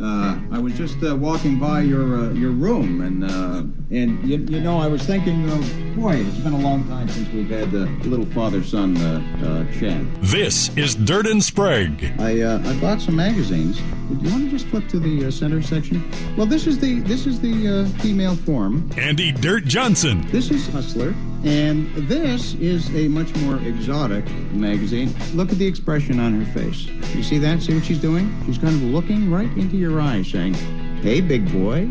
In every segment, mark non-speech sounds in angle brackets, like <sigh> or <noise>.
Uh, I was just uh, walking by your uh, your room, and uh, and you, you know I was thinking, uh, boy, it's been a long time since we've had the little father son uh, chat. This is Dirt and Sprague. I I bought some magazines. Do you want to just flip to the center section? Well, this is the this is the female form. Andy Dirt Johnson. This is Hustler, and this is a much more exotic magazine. Look at the expression on her face. You see that? See what she's doing? She's kind of looking right into your eyes, saying, "Hey, big boy.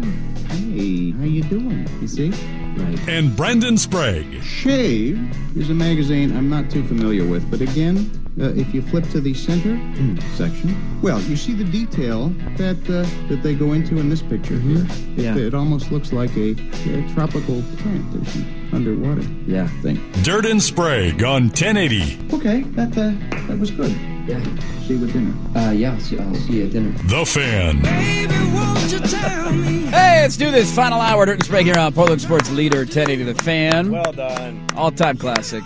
Hey, how you doing?" You see? Right. And Brendan Sprague. Shave is a magazine I'm not too familiar with, but again, uh, if you flip to the center mm, section, well, you see the detail that uh, that they go into in this picture here. Mm-hmm. It, Yeah. it almost looks like a, a tropical plant. There's some underwater Yeah. thing. Dirt and Sprague on 1080. Okay, that uh, that was good. Yeah. See you with dinner. Uh, yeah, I'll see, I'll see you at dinner. The Fan. Hey, let's do this. Final hour, Dirt and Sprague here on Portland Sports Leader 1080 The Fan. Well done. All time classic.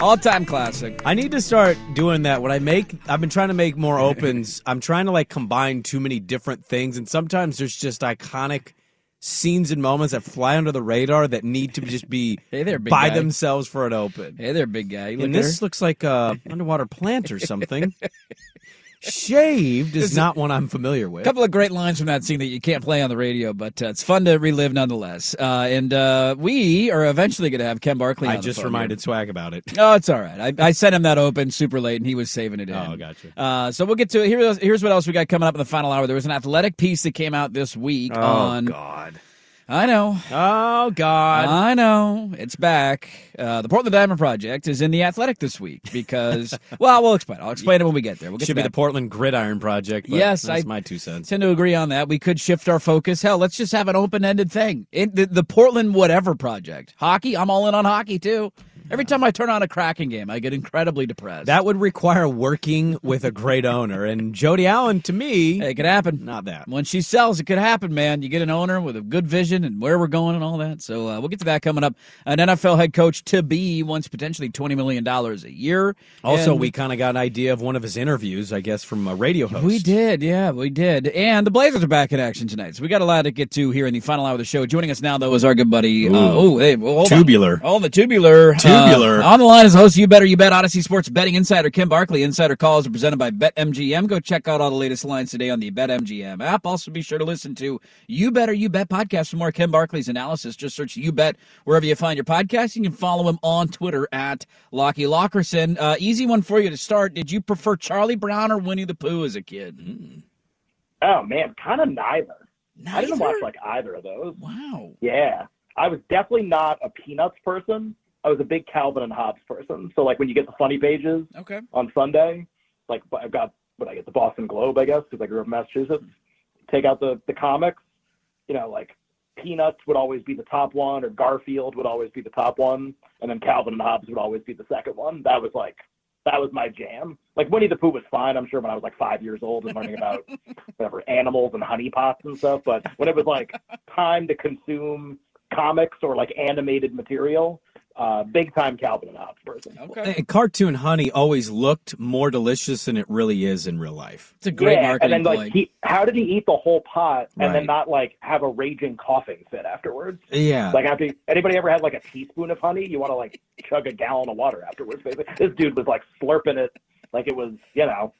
All time classic. I need to start doing that. When I make, I've been trying to make more opens. I'm trying to like combine too many different things, and sometimes there's just iconic scenes and moments that fly under the radar that need to just be <laughs> Hey there, by guy. themselves for an open. Hey there, big guy. You and at this looks like a <laughs> underwater plant or something. <laughs> Shaved is not one I'm familiar with. A couple of great lines from that scene that you can't play on the radio, but uh, it's fun to relive nonetheless. Uh, and uh, we are eventually going to have Ken Barkley. I just reminded Swag about it. Oh, it's all right. I, I sent him that open super late, and he was saving it in. Oh, gotcha. Uh, so we'll get to it. Here, here's what else we got coming up in the final hour. There was an athletic piece that came out this week Oh on. God. I know. Oh God. I know it's back. Uh, the Portland Diamond Project is in the Athletic this week because, <laughs> well, we'll explain. I'll explain it when we get there. We'll get Should to be the Portland Gridiron Project. But Yes, that's I- my two cents. tend to agree on that. We could shift our focus. Hell, let's just have an open-ended thing. It, the, the Portland whatever project. Hockey, I'm all in on hockey too. Every time I turn on a Kraken game, I get incredibly depressed. That would require working with a great owner, and Jody Allen, to me, Hey, it could happen. not that. When she sells, it could happen, man. You get an owner with a good vision and where we're going and all that. So uh, we'll get to that coming up. An NFL head coach to be wants potentially twenty million dollars a year. Also, And we kind of got an idea of one of his interviews, I guess, from a radio host. We did, yeah, we did. And the Blazers are back in action tonight, so we got a lot to get to here in the final hour of the show. Joining us now, though, is our good buddy. Uh, oh, hey, well, hold on. Tubular. Oh, the tubular. Tubular. Uh, on the line is host, You Better You Bet, Audacy Sports Betting Insider, Ken Barkley. Insider calls are presented by BetMGM. Go check out all the latest lines today on the BetMGM app. Also, be sure to listen to You Better You Bet podcast for more Ken Barkley's analysis. Just search You Bet wherever you find your podcast. You can follow him on Twitter at Lockie Lockerson. Uh, easy one for you to start. Did you prefer Charlie Brown or Winnie the Pooh as a kid? Oh man, kind of neither. I didn't watch like either of those. Wow. Yeah, I was definitely not a Peanuts person. I was a big Calvin and Hobbes person. So like when you get the funny pages Okay. on Sunday, like I've got what I get the Boston Globe, I guess, because I grew up in Massachusetts. Take out the the comics, you know, like Peanuts would always be the top one, or Garfield would always be the top one, and then Calvin and Hobbes would always be the second one. That was like that was my jam. Like Winnie the Pooh was fine, I'm sure, when I was like five years old and learning about <laughs> whatever animals and honeypots and stuff. But when it was like time to consume comics or like animated material, uh, big time Calvin and Hobbes person. Okay. And cartoon honey always looked more delicious than it really is in real life. It's a great yeah, marketing and then like he, how did he eat the whole pot and then not like have a raging coughing fit afterwards? Yeah. Like after anybody ever had like a teaspoon of honey, you want to like chug a gallon of water afterwards. Basically, this dude was like slurping it like it was you know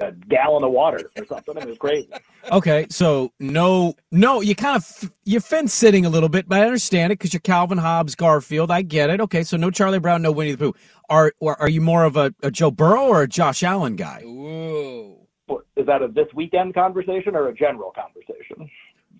a gallon of water or something. It was crazy. Okay, so no, no, you kind of you're fence sitting a little bit, but I understand it because you're Calvin Hobbes, Garfield. I get it. Okay, so no Charlie Brown, no Winnie the Pooh. Are or are you more of a, a Joe Burrow or a Josh Allen guy? Whoa. What- Is that a this weekend conversation or a general conversation?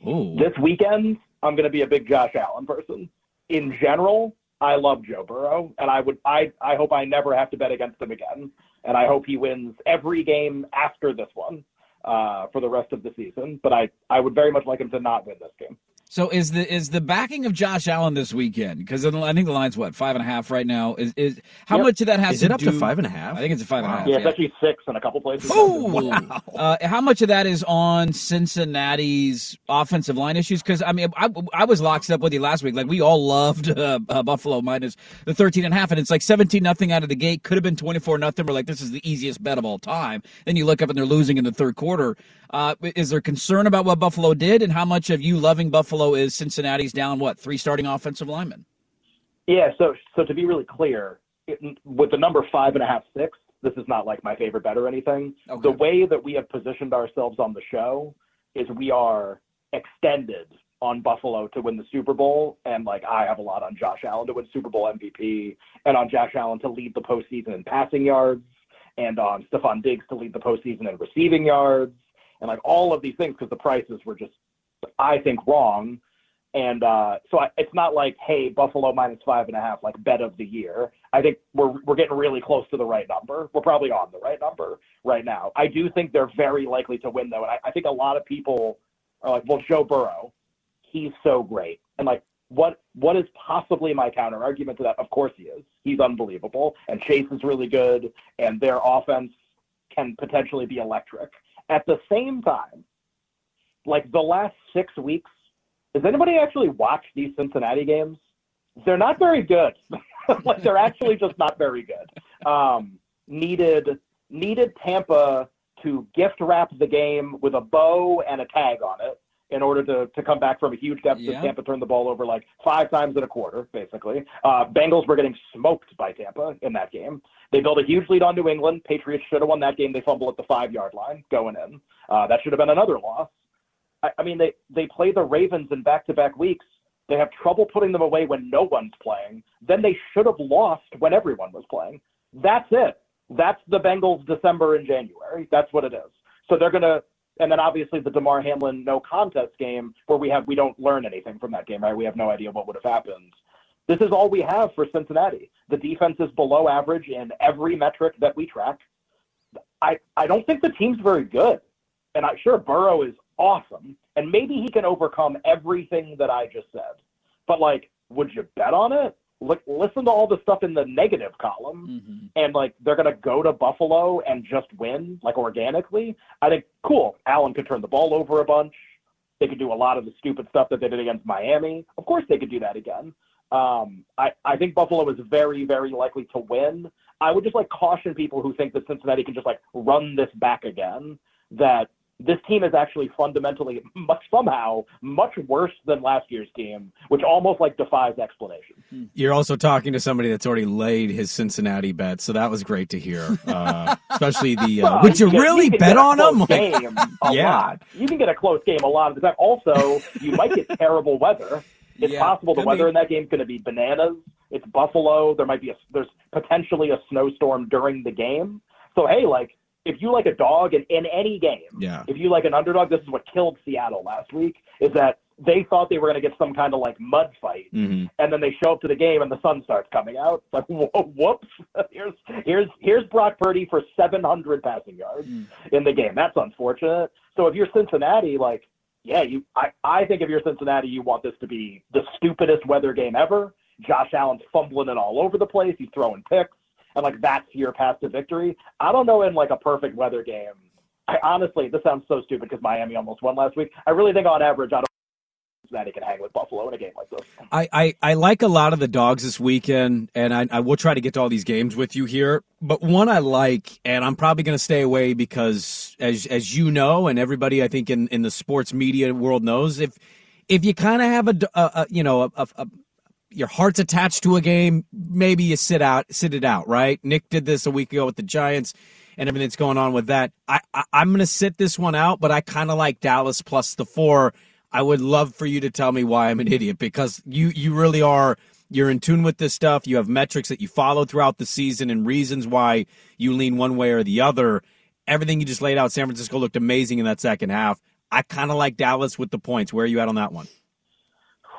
Ooh, This weekend, I'm going to be a big Josh Allen person. In general, I love Joe Burrow, and I would I I hope I never have to bet against him again, and I hope he wins every game after this one uh, for the rest of the season. But I I would very much like him to not win this game. So is the is the backing of Josh Allen this weekend? Because I think the line's what five and a half right now. Is is how Yep. much of that has Is to it up do? to five and a half? I think it's a five and a half. Yeah, it's actually six in a couple places. Oh, <laughs> uh, how much of that is on Cincinnati's offensive line issues? Because I mean, I, I was locked up with you last week. Like we all loved uh, uh, Buffalo minus the 13 and a half, and it's like 17 nothing out of the gate. Could have been 24 nothing. We're like, this is the easiest bet of all time. Then you look up and they're losing in the third quarter. Uh, is there concern about what Buffalo did, and how much of you loving Buffalo is Cincinnati's down what three starting offensive linemen? Yeah, so so to be really clear, it, with the number five and a half, six, this is not like my favorite bet or anything. Okay. The way that we have positioned ourselves on the show is we are extended on Buffalo to win the Super Bowl, and like I have a lot on Josh Allen to win Super Bowl MVP, and on Josh Allen to lead the postseason in passing yards, and on Stefon Diggs to lead the postseason in receiving yards, and like all of these things because the prices were just, I think, wrong. And uh, so I, it's not like, hey, Buffalo minus five and a half, like bet of the year. I think we're we're getting really close to the right number. We're probably on the right number right now. I do think they're very likely to win though, and I, I think a lot of people are like, well, Joe Burrow, he's so great, and like, what what is possibly my counter argument to that? Of course he is. He's unbelievable, and Chase is really good, and their offense can potentially be electric. At the same time, like the last six weeks does anybody actually watch these Cincinnati games? They're not very good. <laughs> like they're actually just not very good. Um, needed needed Tampa to gift wrap the game with a bow and a tag on it in order to, to come back from a huge deficit. Yeah. Tampa turned the ball over like five times in a quarter, basically. Uh, Bengals were getting smoked by Tampa in that game. They built a huge lead on New England. Patriots should have won that game. They fumble at the five yard line going in. Uh, that should have been another loss. I, I mean, they they play the Ravens in back to back weeks. They have trouble putting them away when no one's playing. Then they should have lost when everyone was playing. That's it. That's the Bengals December and January. That's what it is. So they're gonna, and then obviously the Damar Hamlin no contest game where we have we don't learn anything from that game, right? We have no idea what would have happened. This is all we have for Cincinnati. The defense is below average in every metric that we track. I I don't think the team's very good, and I'm sure Burrow is awesome, and maybe he can overcome everything that I just said. But like, would you bet on it? Look, listen to all the stuff in the negative column, Mm-hmm. and like they're gonna go to Buffalo and just win like organically. I think cool. Allen could turn the ball over a bunch. They could do a lot of the stupid stuff that they did against Miami. Of course, they could do that again. Um, I, I think Buffalo is very, very likely to win. I would just like caution people who think that Cincinnati can just like run this back again. That this team is actually fundamentally much somehow much worse than last year's team, which almost like defies explanation. You're also talking to somebody that's already laid his Cincinnati bet, so that was great to hear. Uh, <laughs> especially the. Uh, Well, would you can really can bet on them? Like, Game a <laughs> Yeah. lot. You can get a close game a lot of the time. Also, you might get terrible weather. It's Yeah, possible the weather be. in that game is going to be bananas. It's Buffalo. There might be a there's potentially a snowstorm during the game. So hey, like if you like a dog in, in any game, Yeah. if you like an underdog, this is what killed Seattle last week. Is that they thought they were going to get some kind of like mud fight, hmm and then they show up to the game and the sun starts coming out. It's like <laughs> whoa, whoops! <laughs> here's here's here's Brock Purdy for 700 passing yards in the game. That's unfortunate. So if you're Cincinnati, like yeah, you I I think if you're Cincinnati, you want this to be the stupidest weather game ever. Josh Allen's fumbling it all over the place. He's throwing picks, and like that's your path to victory. I don't know in like a perfect weather game. I honestly, this sounds so stupid because Miami almost won last week. I really think on average, I don't. Cincinnati can hang with Buffalo in a game like this. I, I, I like a lot of the dogs this weekend, and I, I will try to get to all these games with you here. But one I like, and I'm probably going to stay away because, as as you know, and everybody I think in, in the sports media world knows, if if you kind of have a a you know a, a, a your heart's attached to a game, maybe you sit out sit it out, right? Nick did this a week ago with the Giants and everything that's going on with that. I, I I'm going to sit this one out, but I kind of like Dallas plus the four. I would love for you to tell me why I'm an idiot because you you really are you're in tune with this stuff. You have metrics that you follow throughout the season and reasons why you lean one way or the other. Everything you just laid out, San Francisco looked amazing in that second half. I kind of like Dallas with the points. Where are you at on that one?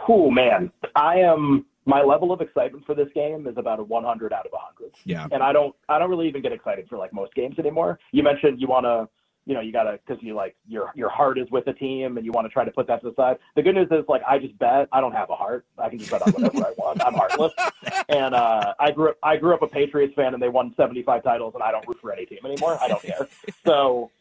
Oh man, I am my level of excitement for this game is about a 100 out of 100. Yeah. And I don't I don't really even get excited for like most games anymore. You mentioned you want to you know you gotta because you like your your heart is with the team and you want to try to put that to the side. The good news is like I just bet I don't have a heart. I can just bet on whatever I want. I'm heartless. <laughs> And uh, I grew up I grew up a Patriots fan and they won 75 titles and I don't root for any team anymore. I don't care. So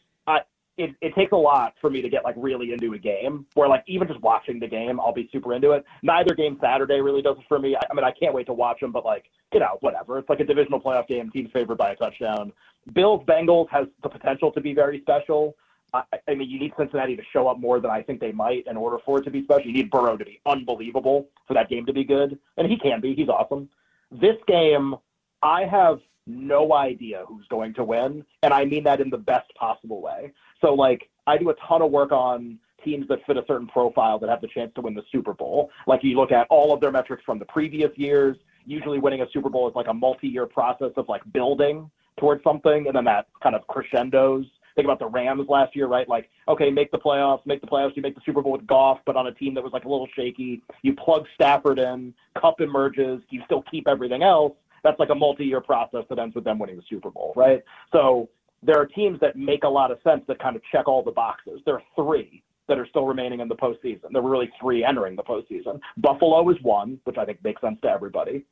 it, it takes a lot for me to get like really into a game where like even just watching the game I'll be super into it. Neither game Saturday really does it for me. I, I mean I can't wait to watch them, but like you know whatever. It's like a divisional playoff game. Team's favored by a touchdown. Bills Bengals has the potential to be very special. I, I mean, you need Cincinnati to show up more than I think they might in order for it to be special. You need Burrow to be unbelievable for that game to be good, and he can be. He's awesome. This game, I have no idea who's going to win, and I mean that in the best possible way. So, like, I do a ton of work on teams that fit a certain profile that have the chance to win the Super Bowl. Like, you look at all of their metrics from the previous years. Usually, winning a Super Bowl is like a multi-year process of like building towards something, and then that kind of crescendos. Think about the Rams last year, right? Like, okay, make the playoffs, make the playoffs, you make the Super Bowl with Goff, but on a team that was like a little shaky. You plug Stafford in, Kupp emerges, you still keep everything else. That's like a multi-year process that ends with them winning the Super Bowl, right? So there are teams that make a lot of sense that kind of check all the boxes. There are three that are still remaining in the postseason. There were really three entering the postseason. Buffalo is one, which I think makes sense to everybody.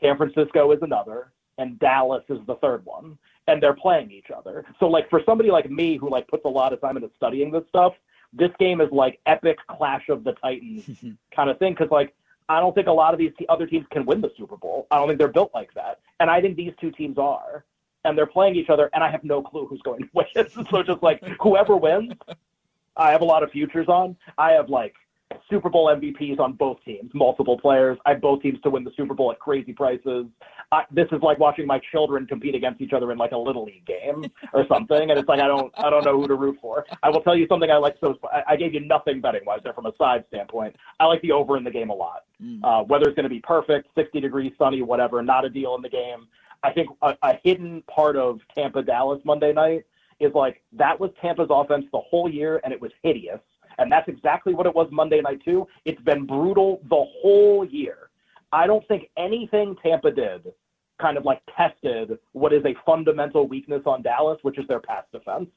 San Francisco is another, and Dallas is the third one. And they're playing each other. So like for somebody like me who like puts a lot of time into studying this stuff, this game is like epic clash of the titans <laughs> kind of thing because like I don't think a lot of these other teams can win the Super Bowl. I don't think they're built like that. And I think these two teams are. And they're playing each other, and I have no clue who's going <laughs> to win. so just like whoever wins, I have a lot of futures on. I have like Super Bowl MVPs on both teams, multiple players. I have both teams to win the Super Bowl at crazy prices. I, this is like watching my children compete against each other in like a little league game or something, and it's like I don't I don't know who to root for. I will tell you something I like. So I, I gave you nothing betting wise there from a side standpoint. I like the over in the game a lot. Uh, whether it's going to be perfect, 60 degrees, sunny, whatever, not a deal in the game. I think a, a hidden part of Tampa Dallas Monday night is like that was Tampa's offense the whole year, and it was hideous. And that's exactly what it was Monday night too. It's been brutal the whole year. I don't think anything Tampa did kind of like tested what is a fundamental weakness on Dallas, which is their pass defense.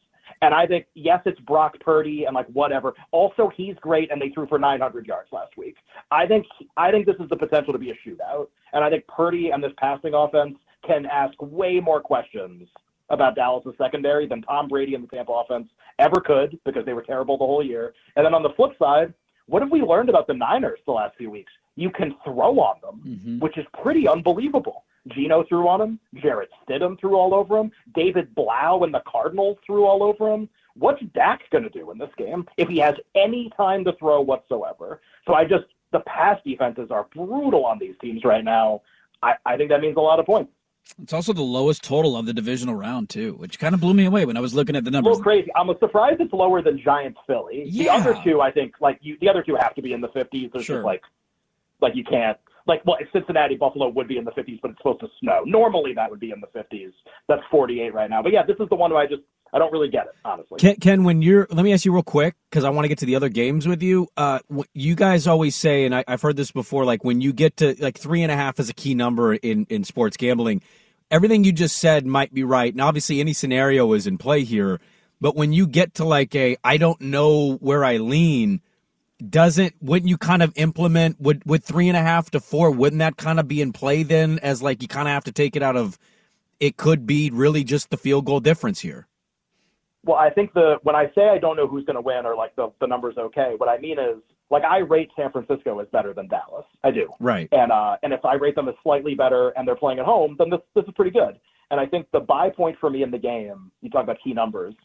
And I think yes, it's Brock Purdy and like whatever. Also, he's great, and they threw for 900 yards last week. I think I think this is the potential to be a shootout, and I think Purdy and this passing offense can ask way more questions about Dallas' secondary than Tom Brady and the Tampa offense ever could because they were terrible the whole year. And then on the flip side, what have we learned about the Niners the last few weeks? You can throw on them, mm-hmm. which is pretty unbelievable. Geno threw on him. Jarrett Stidham threw all over him. David Blough and the Cardinals threw all over him. What's Dak going to do in this game if he has any time to throw whatsoever? So I just, the pass defenses are brutal on these teams right now. I, I think that means a lot of points. It's also the lowest total of the divisional round too, which kind of blew me away when I was looking at the A numbers. little crazy. I'm surprised it's lower than Giants Philly. The other two, I think, like you, the other two have to be in the 50s. There's Sure. just like, like you can't. Like, well, Cincinnati, Buffalo would be in the 50s, but it's supposed to snow. Normally, that would be in the 50s. That's 48 right now. But yeah, this is the one who I just I don't really get it, honestly. Ken, Ken, when you're, let me ask you real quick because I want to get to the other games with you. Uh, you guys always say, and I, I've heard this before, like when you get to like three and a half is a key number in in sports gambling. Everything you just said might be right, and obviously any scenario is in play here. But when you get to like a, I don't know where I lean. Doesn't wouldn't you kind of implement would would three and a half to four? Wouldn't that kind of be in play then? As like you kind of have to take it out of. It could be really just the field goal difference here. Well, I think the when I say I don't know who's going to win or like the the numbers okay, what I mean is like I rate San Francisco as better than Dallas. I do. Right. And uh, and if I rate them as slightly better and they're playing at home, then this this is pretty good. And I think the buy point for me in the game, you talk about key numbers.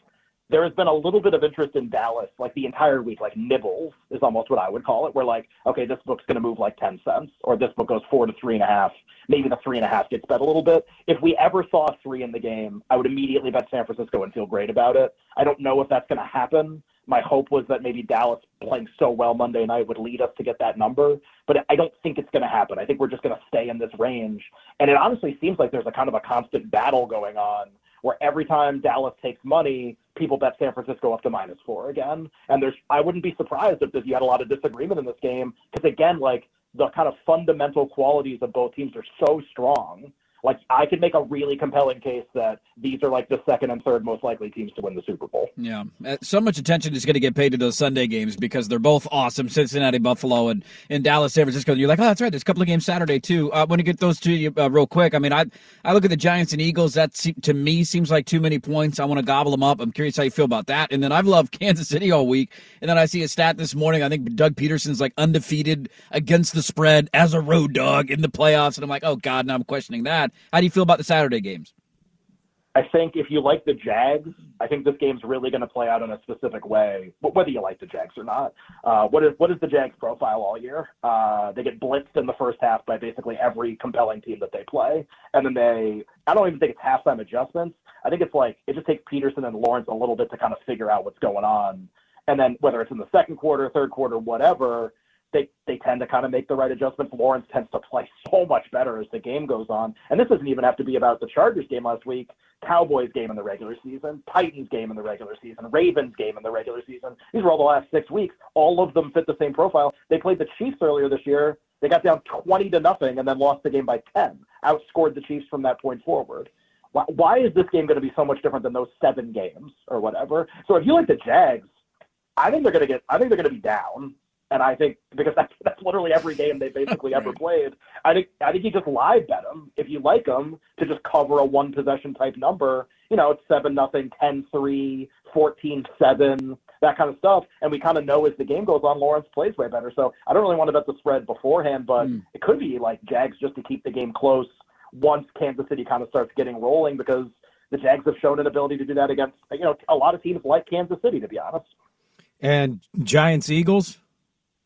There has been a little bit of interest in Dallas, like the entire week, like nibbles is almost what I would call it. Where like, okay, this book's going to move like ten cents, or this book goes four to three and a half. Maybe the three and a half gets bet a little bit. If we ever saw three in the game, I would immediately bet San Francisco and feel great about it. I don't know if that's going to happen. My hope was that maybe Dallas playing so well Monday night would lead us to get that number, but I don't think it's going to happen. I think we're just going to stay in this range. And it honestly seems like there's a kind of a constant battle going on where every time Dallas takes money, people bet San Francisco up to minus four again. And there's, I wouldn't be surprised if you had a lot of disagreement in this game because again, like the kind of fundamental qualities of both teams are so strong. Like I could make a really compelling case that these are like the second and third most likely teams to win the Super Bowl. Yeah, Uh, so much attention is going to get paid to those Sunday games because they're both awesome. Cincinnati, Buffalo, and, and Dallas, San Francisco. You're like, oh, that's right. There's a couple of games Saturday too. I want to get those to you uh, real quick. I mean, I I look at the Giants and Eagles. That to me seems like too many points. I want to gobble them up. I'm curious how you feel about that. And then I've loved <laughs> Kansas City all week. And then I see a stat this morning. I think Doug Pederson's like undefeated against the spread as a road dog in the playoffs. And I'm like, oh God, now I'm questioning that. How do you feel about the Saturday games? I think if you like the Jags, I think this game's really going to play out in a specific way, whether you like the Jags or not. Uh, what is what is the Jags' profile all year? Uh, they get blitzed in the first half by basically every compelling team that they play, and then they. I don't even think it's halftime adjustments. I think it's like it just takes Pederson and Lawrence a little bit to kind of figure out what's going on, and then whether it's in the second quarter, third quarter, whatever, they they tend to kind of make the right adjustments. Lawrence tends to play <laughs> so much better as the game goes on, and this doesn't even have to be about the Chargers game last week. Cowboys game in the regular season, Titans game in the regular season, Ravens game in the regular season. These were all the last six weeks. All of them fit the same profile. They played the Chiefs earlier this year. They got down 20 to nothing and then lost the game by 10. Outscored the Chiefs from that point forward. Why, why is this game going to be so much different than those seven games or whatever? So if you like the Jags, I think they're going to get. I think they're going to be down. And I think because that's <laughs> that's literally every game they basically ever <laughs> played. I think I think you just live bet them if you like them to just cover a one possession type number. You know, it's seven nothing, 10-3, 14-7, that kind of stuff. And we kind of know as the game goes on, Lawrence plays way better. So I don't really want to bet the spread beforehand, but hmm. it could be like Jags just to keep the game close once Kansas City kind of starts getting rolling because the Jags have shown an ability to do that against you know a lot of teams like Kansas City, to be honest. And Giants Eagles.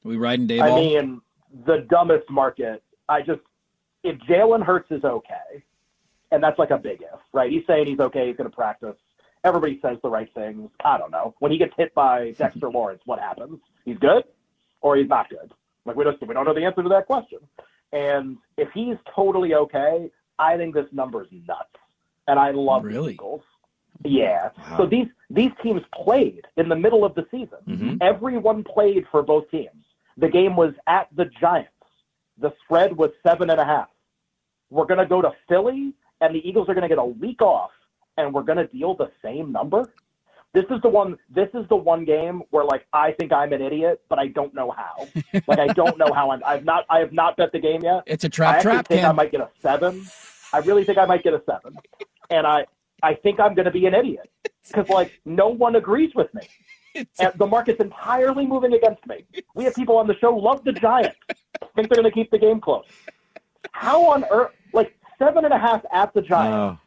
Are we riding day I mean, the dumbest market. I just if Jalen Hurts is okay, and that's like a big if, right? He's saying he's okay. He's going to practice. Everybody says the right things. I don't know. When he gets hit by <laughs> Dexter Lawrence, what happens? He's good, or he's not good. Like we don't we don't know the answer to that question. And if he's totally okay, I think this number's nuts. And I love Really? the Eagles. Yeah. So these these teams played in the middle of the season. Mm-hmm. Everyone played for both teams. The game was at the Giants. The spread was seven and a half. We're gonna go to Philly, and the Eagles are gonna get a week off, and we're gonna deal the same number. This is the one. This is the one game where, like, I think I'm an idiot, but I don't know how. <laughs> like, I don't know how. I'm. I've not. I have not bet the game yet. It's a trap actually trap, think I might get a seven. I really think I might get a seven, and I I think I'm going to be an idiot because like no one agrees with me, <laughs> the market's entirely moving against me. We have people on the show who love the Giants, think they're going to keep the game close. How on earth? Like seven and a half at the Giants, Oh.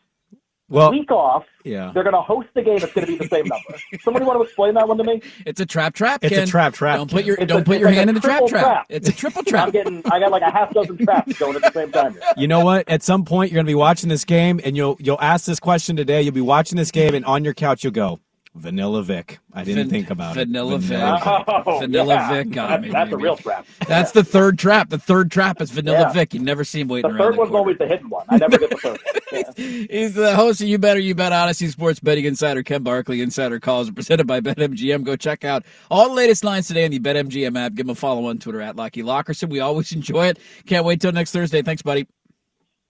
Well, week off. yeah. They're going to host the game. It's going to be the same number. <laughs> Somebody want to explain that one to me? It's a trap trap. It's a trap trap, Don't put your It's don't a- put your like hand in the trap trap. trap. It's a triple trap. I'm getting. I got like a half dozen traps going at the same time. Here. You know what? At some point, you're going to be watching this game, and you'll you'll ask this question today. You'll be watching this game, and on your couch, you'll go, "Vanilla Vic." I didn't Van- think about Vanilla it. Vanilla Vic. Oh, Vanilla yeah. Vic got That's, me, that's a real trap. That's the third trap. The third trap is Vanilla Yeah. Vic. You never see him The waiting around. third the one's corner. always the hidden one. I never get the third one. <laughs> Yeah. He's the host of You Better You Bet Audacy Sports Betting Insider. Ken Barkley, Insider Calls, are presented by BetMGM. Go check out all the latest lines today on the BetMGM app. Give him a follow on Twitter at Locky Lockerson. We always enjoy it. Can't wait till next Thursday. Thanks, buddy.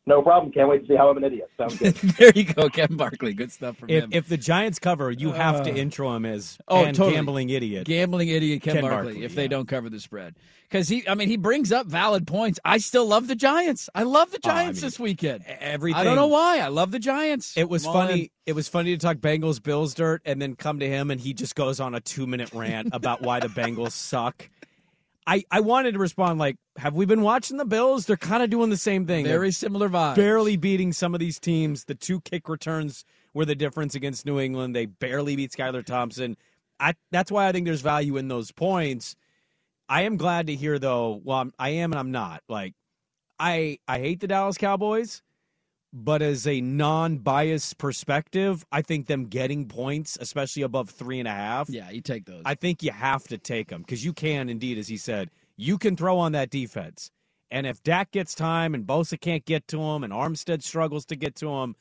No problem. Can't wait to see how I'm an idiot. Sounds good. <laughs> there you go, Ken Barkley. Good stuff from If, him. if the Giants cover, you have to uh, intro him as Oh, and totally. gambling idiot. Gambling idiot Ken, Ken Barkley, Barkley, if they don't cover the spread. Because he, I mean, he brings up valid points. I still love the Giants. I love the Oh, I Giants mean, this weekend. Everything. I don't know why. I love the Giants. It was I'm funny. in. It was funny to talk Bengals Bills dirt and then come to him and he just goes on a two minute rant about why the Bengals suck. I, I wanted to respond like, have we been watching the Bills? They're kind of doing the same thing. Very They're similar vibes. barely beating some of these teams. The two kick returns were the difference against New England. They barely beat Skylar Thompson. I that's why I think there's value in those points. I am glad to hear though. Well, I'm, I am and I'm not. Like, I I hate the Dallas Cowboys, but as a non-biased perspective, I think them getting points, especially above three and a half, Yeah, you take those. I think you have to take them because you can indeed, as he said, you can throw on that defense. And if Dak gets time and Bosa can't get to him and Armstead struggles to get to him,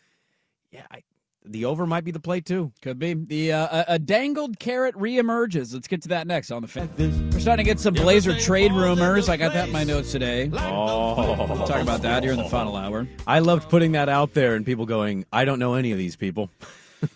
yeah, I, the over might be the play too. Could be the uh, a, a dangled carrot reemerges. Let's get to that next on the fan. We're starting to get some Blazer trade rumors. I got that in my notes today. Oh, We'll talk about that here in the final hour. I loved putting that out there and people going, I don't know any of these people. <laughs>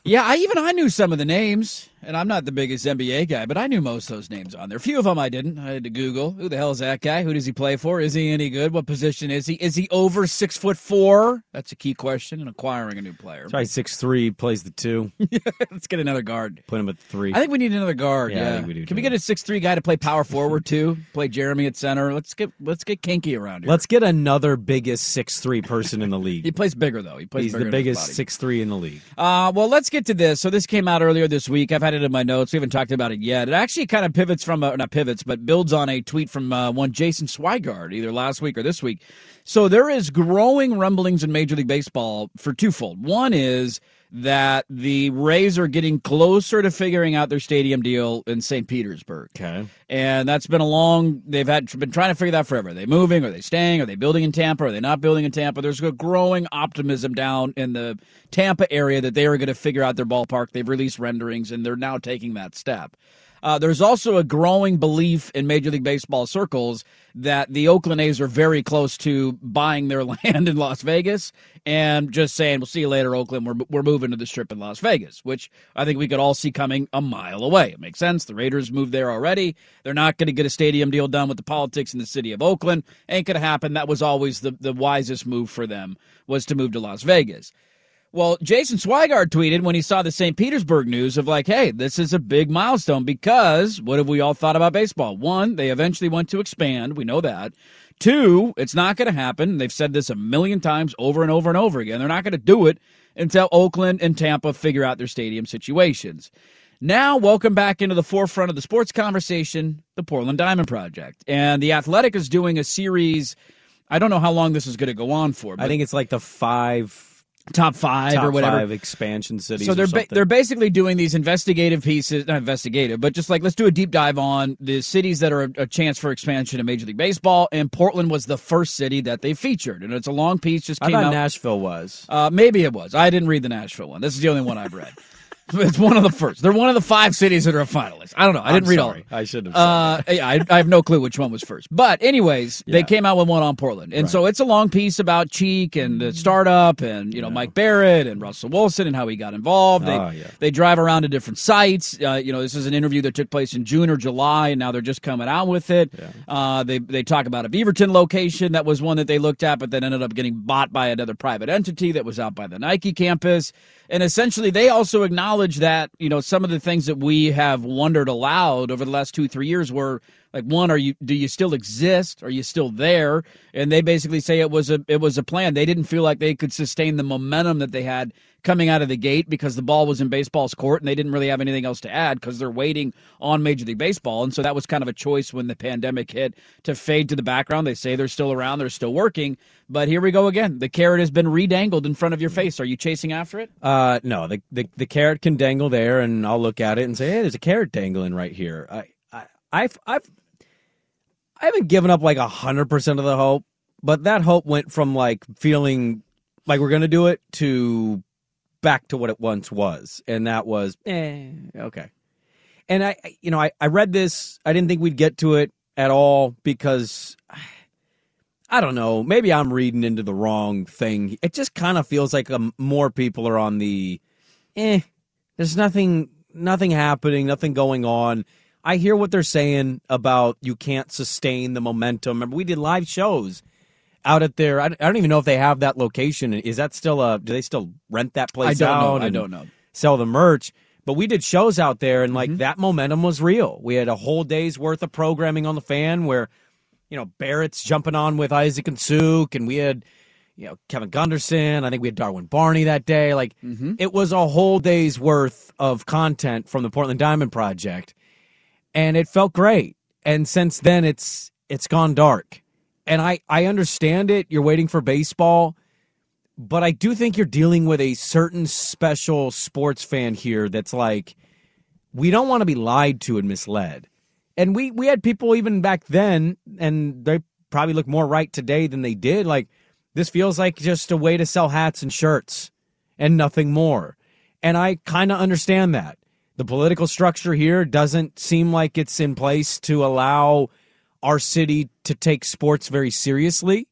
Yeah, I even I knew some of the names, and I'm not the biggest NBA guy, but I knew most of those names on there. A few of them I didn't. I had to Google who the hell is that guy? Who does he play for? Is he any good? What position is he? Is he over six foot four? That's a key question in acquiring a new player. Try six three plays the two, <laughs> Let's get another guard. put him at three. I think we need another guard. Yeah, Yeah, I think we do, Can we get a six three guy to play power forward too? Play Jeremy at center. Let's get let's get kinky around here. Let's get another biggest six three person in the league. <laughs> He plays bigger though. He plays. Bigger. He's the biggest six three in the league. Uh, well, let's get to this. So this came out earlier this week. I've had it in my notes. We haven't talked about it yet. It actually kind of pivots from, not pivots, but builds on a tweet from uh, one Jason Swigard, either last week or this week. So there is growing rumblings in Major League Baseball for twofold. One is that the Rays are getting closer to figuring out their stadium deal in St. Petersburg. Okay. And that's been a long. They've had been trying to figure that forever. Are they moving? Are they staying? Are they building in Tampa? Are they not building in Tampa? There's a growing optimism down in the Tampa area that they are going to figure out their ballpark. They've released renderings, and they're now taking that step. Uh, there's also a growing belief in Major League Baseball circles that the Oakland A's are very close to buying their <laughs> land in Las Vegas and just saying, "We'll see you later, Oakland. We're we're moving to the Strip in Las Vegas," which I think we could all see coming a mile away. It makes sense. The Raiders moved there already. They're not going to get a stadium deal done with the politics in the city of Oakland. Ain't going to happen. That was always the the wisest move for them was to move to Las Vegas. Well, Jason Swigard tweeted when he saw the St. Petersburg news of like, hey, this is a big milestone because what have we all thought about baseball? One, they eventually want to expand. We know that. Two, it's not going to happen. They've said this a million times over and over and over again. They're not going to do it until Oakland and Tampa figure out their stadium situations. Now, welcome back into the forefront of the sports conversation, the Portland Diamond Project. And the Athletic is doing a series. I don't know how long this is going to go on for. But I think it's like the five top five top or whatever. five expansion cities. So they're ba- they're basically doing these investigative pieces, not investigative, but just like let's do a deep dive on the cities that are a, a chance for expansion in Major League Baseball. And Portland was the first city that they featured, and it's a long piece. Just I thought out. Nashville was. uh, maybe it was. I didn't read the Nashville one. This is the only one I've read. <laughs> <laughs> it's one of the first. They're one of the five cities that are a finalist. I don't know. I didn't I'm read all. sorry. of them. I should have. Uh, yeah, I, I have no clue which one was first. But anyways, they came out with one on Portland, and so it's a long piece about Cheek and the startup, and you know Mike Barrett and Russell Wilson and how he got involved. They Oh, yeah. they drive around to different sites. Uh, you know, this is an interview that took place in June or July, and now they're just coming out with it. Uh, they they talk about a Beaverton location that was one that they looked at, but then ended up getting bought by another private entity that was out by the Nike campus. And essentially, they also acknowledge that you know some of the things that we have wondered aloud over the last two three years were like one, are you do you still exist? Are you still there? And they basically say it was a it was a plan. They didn't feel like they could sustain the momentum that they had coming out of the gate because the ball was in baseball's court and they didn't really have anything else to add because they're waiting on Major League Baseball. And so that was kind of a choice when the pandemic hit to fade to the background. They say they're still around, they're still working. But here we go again. The carrot has been redangled in front of your face. Are you chasing after it? Uh, no, the, the the carrot can dangle there, and I'll look at it and say, "Hey, there's a carrot dangling right here." I, I I've I've I haven't given up like hundred percent of the hope, but that hope went from like feeling like we're gonna do it to back to what it once was, and that was, eh, okay. And I, you know, I I read this. I didn't think we'd get to it at all because. <sighs> I don't know. Maybe I'm reading into the wrong thing. It just kind of feels like um, more people are on the, eh. There's nothing, nothing happening, nothing going on. I hear what they're saying about you can't sustain the momentum. Remember, we did live shows out at their. I I don't even know if they have that location. Is that still a? Do they still rent that place I don't know. I don't know. Sell the merch. But we did shows out there, and Mm-hmm. like that momentum was real. We had a whole day's worth of programming on the fan where you know, Barrett's jumping on with Isaac and Suk, and we had, you know, Kevin Gunderson. I think we had Darwin Barney that day. Like, it was a whole day's worth of content from the Portland Diamond Project, and it felt great. And since then, it's it's gone dark. And I I understand it. You're waiting for baseball, but I do think you're dealing with a certain special sports fan here that's like, we don't want to be lied to and misled and we we had people even back then and they probably look more right today than they did like this feels like just a way to sell hats and shirts and nothing more And I kind of understand that. The political structure here doesn't seem like it's in place to allow our city to take sports very seriously.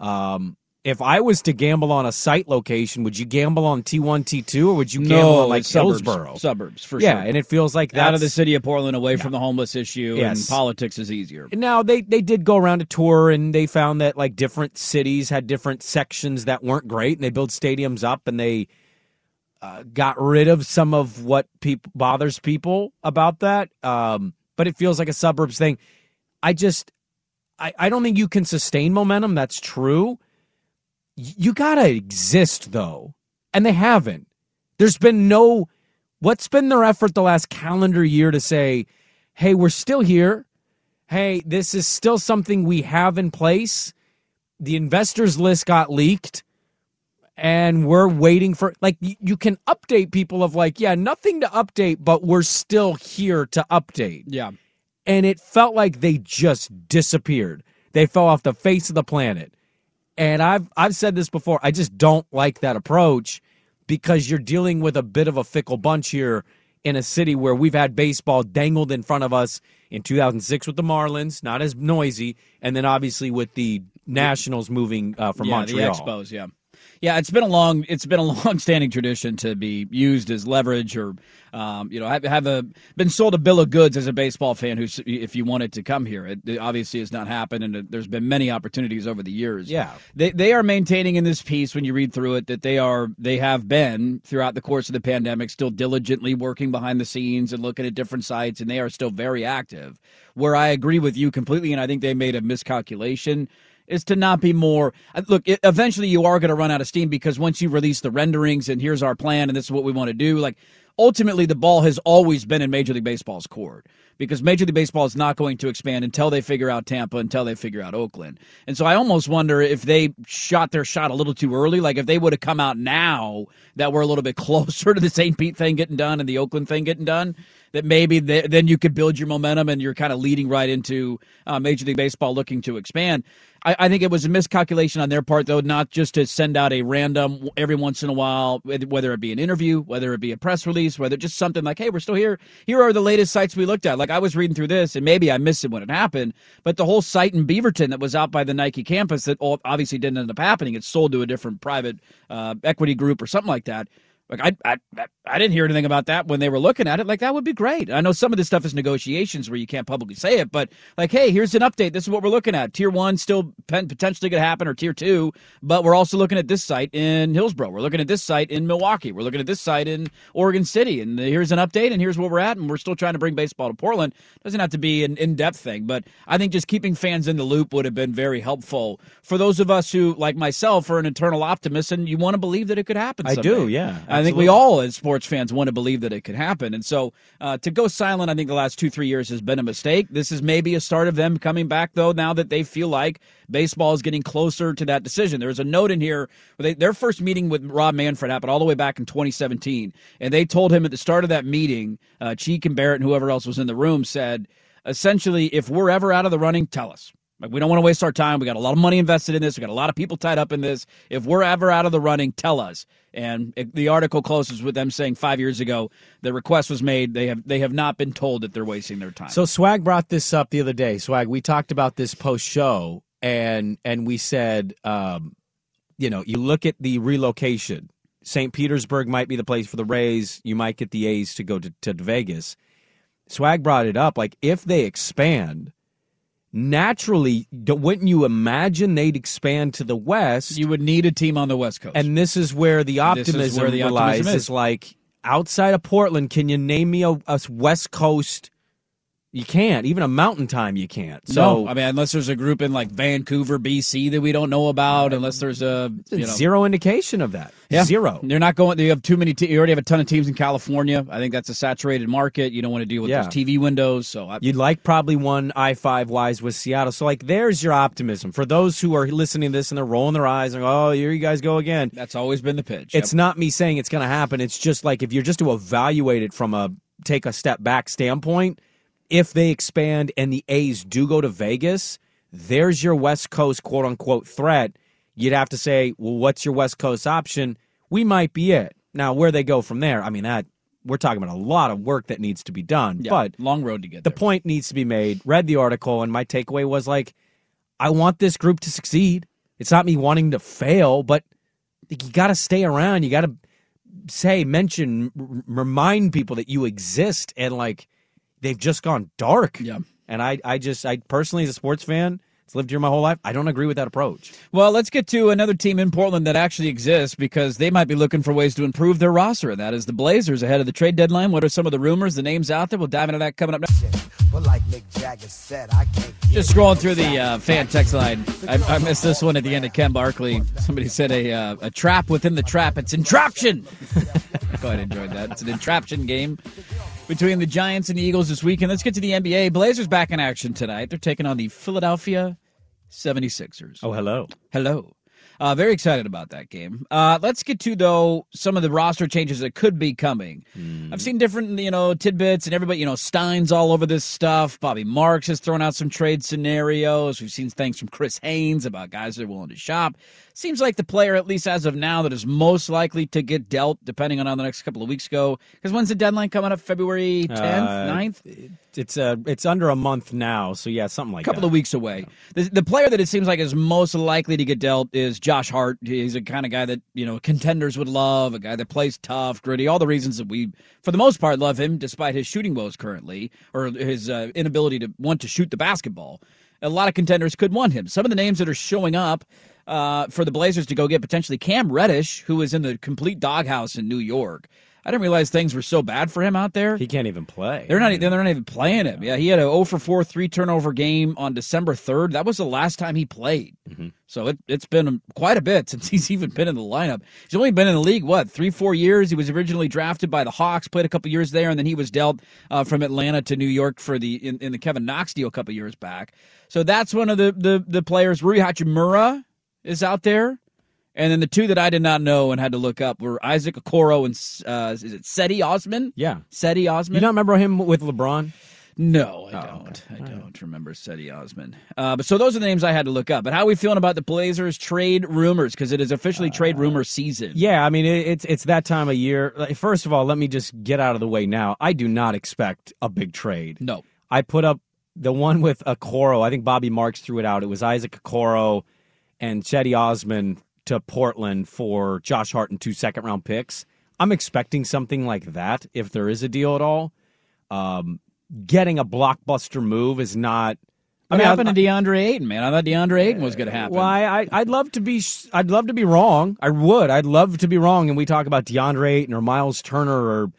Um, if I was to gamble on a site location, would you gamble on T1, T2, or would you gamble no, on like suburbs, Hillsboro? suburbs for yeah, sure. Yeah, and it feels like that's out of the city of Portland, away from the homeless issue, Yes. and politics is easier. Now they they did go around a tour and they found that like different cities had different sections that weren't great and they built stadiums up and they uh, got rid of some of what people bothers people about that. Um, but it feels like a suburbs thing. I just I, I don't think you can sustain momentum. That's true. You gotta exist though, and they haven't. There's been no. What's been their effort the last calendar year to say, "Hey, we're still here. Hey, this is still something we have in place." The investors list got leaked, and we're waiting for. Like you can update people of like, yeah, nothing to update, but we're still here to update Yeah, and it felt like they just disappeared. They fell off the face of the planet. And I've I've said this before. I just don't like that approach because you're dealing with a bit of a fickle bunch here in a city where we've had baseball dangled in front of us in 2006 with the Marlins, not as noisy, and then obviously with the Nationals moving uh, from yeah, Montreal. the Expos. Yeah, yeah. It's been a long, it's been a <laughs> long-standing tradition to be used as leverage, or um, you know, have, have a been sold a bill of goods as a baseball fan. Who's if you wanted to come here, it, it obviously has not happened, and there's been many opportunities over the years. Yeah. they they are maintaining in this piece when you read through it that they are they have been throughout the course of the pandemic still diligently working behind the scenes and looking at different sites, and they are still very active. Where I agree with you completely, and I think they made a miscalculation is to not be more uh, look it, eventually you are going to run out of steam because once you release the renderings and here's our plan and this is what we want to do like ultimately the ball has always been in major league baseball's court because major league baseball is not going to expand until they figure out tampa until they figure out oakland and so i almost wonder if they shot their shot a little too early like if they would have come out now that we're a little bit <laughs> closer to the st pete thing getting done and the oakland thing getting done that maybe th- then you could build your momentum and you're kind of leading right into uh, Major League Baseball looking to expand. I, I think it was a miscalculation on their part, though, not just to send out a random every once in a while, whether it be an interview, whether it be a press release, whether just something like, hey, we're still here. Here are the latest sites we looked at. Like I was reading through this, and maybe I missed it when it happened, but the whole site in Beaverton that was out by the Nike campus that obviously didn't end up happening, it's sold to a different private uh, equity group or something like that. Like I, I, I didn't hear anything about that when they were looking at it. Like that would be great. I know some of this stuff is negotiations where you can't publicly say it, but like, hey, here's an update. This is what we're looking at. Tier one still potentially going to happen, or tier two, but we're also looking at this site in Hillsboro. We're looking at this site in Milwaukie. We're looking at this site in Oregon City, and here's an update, and here's where we're at, and we're still trying to bring baseball to Portland. Doesn't have to be an in-depth thing, but I think just keeping fans in the loop would have been very helpful for those of us who, like myself, are an eternal optimist, and you want to believe that it could happen. I do, yeah, I think we all, as sports fans, want to believe that it could happen. And so uh, to go silent, I think the last two, three years has been a mistake. This is maybe a start of them coming back, though, now that they feel like baseball is getting closer to that decision. There's a note in here where they, their first meeting with Rob Manfred happened all the way back in 2017. And they told him at the start of that meeting, uh, Cheek and Barrett and whoever else was in the room said, essentially, if we're ever out of the running, tell us. Like we don't want to waste our time. We got a lot of money invested in this. We got a lot of people tied up in this. If we're ever out of the running, tell us. And it, the article closes with them saying five years ago the request was made. They have they have not been told that they're wasting their time. So Swag brought this up the other day. Swag, we talked about this post show, and and we said, um, you know, you look at the relocation. St. Petersburg might be the place for the Rays. You might get the A's to go to, to Vegas. Swag brought it up. Like if they expand, naturally, wouldn't you imagine they'd expand to the West? you would need a team on the West Coast. And this is where the This optimism, is where the lies. optimism is. Is like outside of Portland, can you name me a, a West Coast? You can't. Even a mountain time, you can't. So no, I mean, unless there's a group in like Vancouver, BC that we don't know about, unless there's a you know, zero indication of that. Yeah. Zero. They're not going. You have too many. Te- you already have a ton of teams in California. I think that's a saturated market. You don't want to deal with Yeah. those TV windows. So I, You'd like probably one I five wise with Seattle. So like, there's your optimism for those who are listening to this and they're rolling their eyes and oh, here you guys go again. that's always been the pitch. It's not me saying it's going to happen. It's just like if you're just to evaluate it from a take a step back standpoint, if they expand and the A's do go to Vegas, there's your West Coast quote unquote threat. You'd have to say, well, what's your West Coast option? We might be it. Now, where they go from there, I mean, that we're talking about a lot of work that needs to be done. Yeah, But long road to get the there. point needs to be made. Read the article, and my takeaway was like, I want this group to succeed. It's not me wanting to fail, but you got to stay around. You got to say, mention, r- remind people that you exist, and like they've just gone dark. Yeah. And I, I just, I personally, as a sports fan, it's lived here my whole life. I don't agree with that approach. Well, let's get to another team in Portland that actually exists because they might be looking for ways to improve their roster. and That is the Blazers ahead of the trade deadline. What are some of the rumors, the names out there? We'll dive into that coming up next. But like Mick Jagger said, I can't Just scrolling through the uh, fan text line. I, I missed this one at the end of Ken Barkley. Somebody said a uh, a trap within the trap. It's entraption. <laughs> Quite enjoyed that. It's an entraption game between the Giants and the Eagles this weekend. Let's get to the NBA. Blazers back in action tonight. They're taking on the Philadelphia 76ers. Oh, hello. Hello. Uh, very excited about that game. Uh, let's get to though some of the roster changes that could be coming. I've seen different, you know, tidbits, and everybody, you know, Stein's all over this stuff. Bobby Marks has thrown out some trade scenarios. We've seen things from Chris Haynes about guys that are willing to shop. Seems like the player, at least as of now, that is most likely to get dealt, depending on how the next couple of weeks go. Because when's the deadline coming up? February 10th, Uh, 9th? It's uh, it's under a month now, so yeah, something like that. a couple that. of weeks away. The, the player that it seems like is most likely to get dealt is Josh Hart. He's a kind of guy that you know contenders would love, a guy that plays tough, gritty, all the reasons that we, for the most part, love him, despite his shooting woes currently or his uh, inability to want to shoot the basketball. A lot of contenders could want him. Some of the names that are showing up uh, for the Blazers to go get potentially Cam Reddish, who is in the complete doghouse in New York. I didn't realize things were so bad for him out there. He can't even play. They're not. They're not even playing him. Yeah, he had a 0 for 4 three turnover game on December 3rd. That was the last time he played. So it, it's been quite a bit <laughs> since he's even been in the lineup. He's only been in the league what three, four years. He was originally drafted by the Hawks, played a couple years there, and then he was dealt uh, from Atlanta to New York for the in, in the Kevin Knox deal a couple years back. So that's one of the the, the players. Rui Hachimura is out there. And then the two that I did not know and had to look up were Isaac Okoro and uh, is it Cedi Osman? Yeah. Cedi Osman. You don't remember him with LeBron? No, I Oh, don't. I don't remember Cedi Osman. Uh, but so those are the names I had to look up. But how are we feeling about the Blazers trade rumors? Because it is officially trade rumor season. Uh, Yeah, I mean it, it's it's that time of year. First of all, let me just get out of the way now. I do not expect a big trade. No. I put up the one with Okoro. I think Bobby Marks threw it out. It was Isaac Okoro and Cedi Osman to Portland for Josh Hart and two second round picks. I'm expecting something like that if there is a deal at all. Um, getting a blockbuster move is not. What happened to DeAndre Ayton, man? I thought DeAndre Ayton was going to happen. Well, I, I, I'd love to be, I'd love to be wrong. I would. I'd love to be wrong. And we talk about DeAndre Ayton or Miles Turner or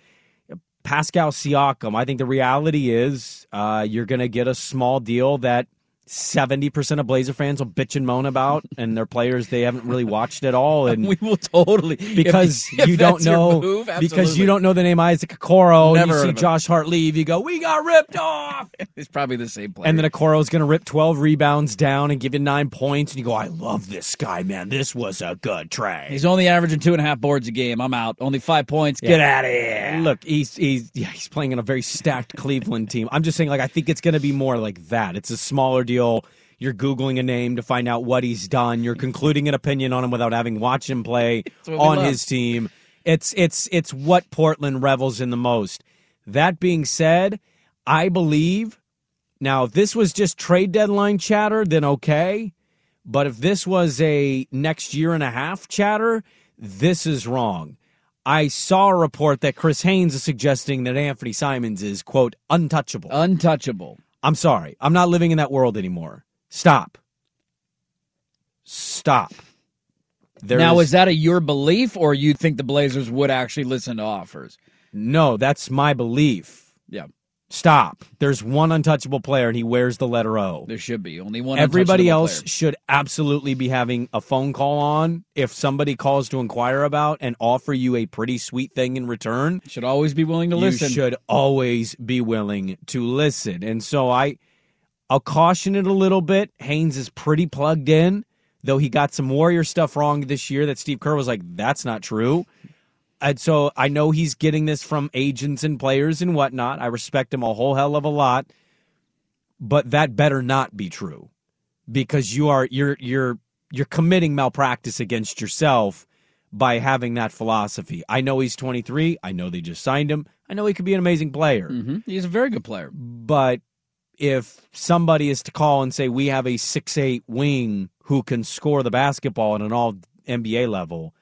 Pascal Siakam. I think the reality is, uh, you're going to get a small deal that seventy percent of Blazer fans will bitch and moan about, and their players they haven't really watched at all. And <laughs> we will totally because if- <laughs> if you don't know move, because you don't know the name Isaac Okoro, Never and you see. Josh Hart leave, you go, "We got ripped off." <laughs> It's probably the same player. And then Okoro's going to rip 12 rebounds down and give you nine points. And you go, I love this guy, man. This was a good trade. he's only averaging two and a half boards a game. I'm out. Only five points. Get out of here. Look, he's he's yeah, he's playing in a very stacked Cleveland team. I'm just saying, like, I think it's going to be more like that. It's a smaller deal. You're googling a name to find out what he's done. You're concluding an opinion on him without having watched him play on love. his team. It's it's it's what Portland revels in the most. That being said, I believe now if this was just trade deadline chatter, then okay. But if this was a next year and a half chatter, this is wrong. I saw a report that Chris Haynes is suggesting that Anthony Simons is, quote, untouchable. Untouchable. I'm sorry. I'm not living in that world anymore. Stop. Stop. There now, is that a your belief, or you think the Blazers would actually listen to offers? No, that's my belief. Yeah, Stop. There's one untouchable player, and he wears the letter O. there should be only one. Everybody else player. should absolutely be having a phone call on if somebody calls to inquire about and offer you a pretty sweet thing in return. should always be willing to listen. You should always be willing to listen. And so I I'll caution it a little bit. Haynes is pretty plugged in, though he got some Warrior stuff wrong this year that Steve Kerr was like, that's not true. And so I know he's getting this from agents and players and whatnot. I respect him a whole hell of a lot. But that better not be true. Because you are you're you're you're committing malpractice against yourself by having that philosophy. I know he's 23. I know they just signed him. I know he could be an amazing player. hmm He's a very good player. But if somebody is to call and say we have a six eight wing who can score the basketball at an all NBA level,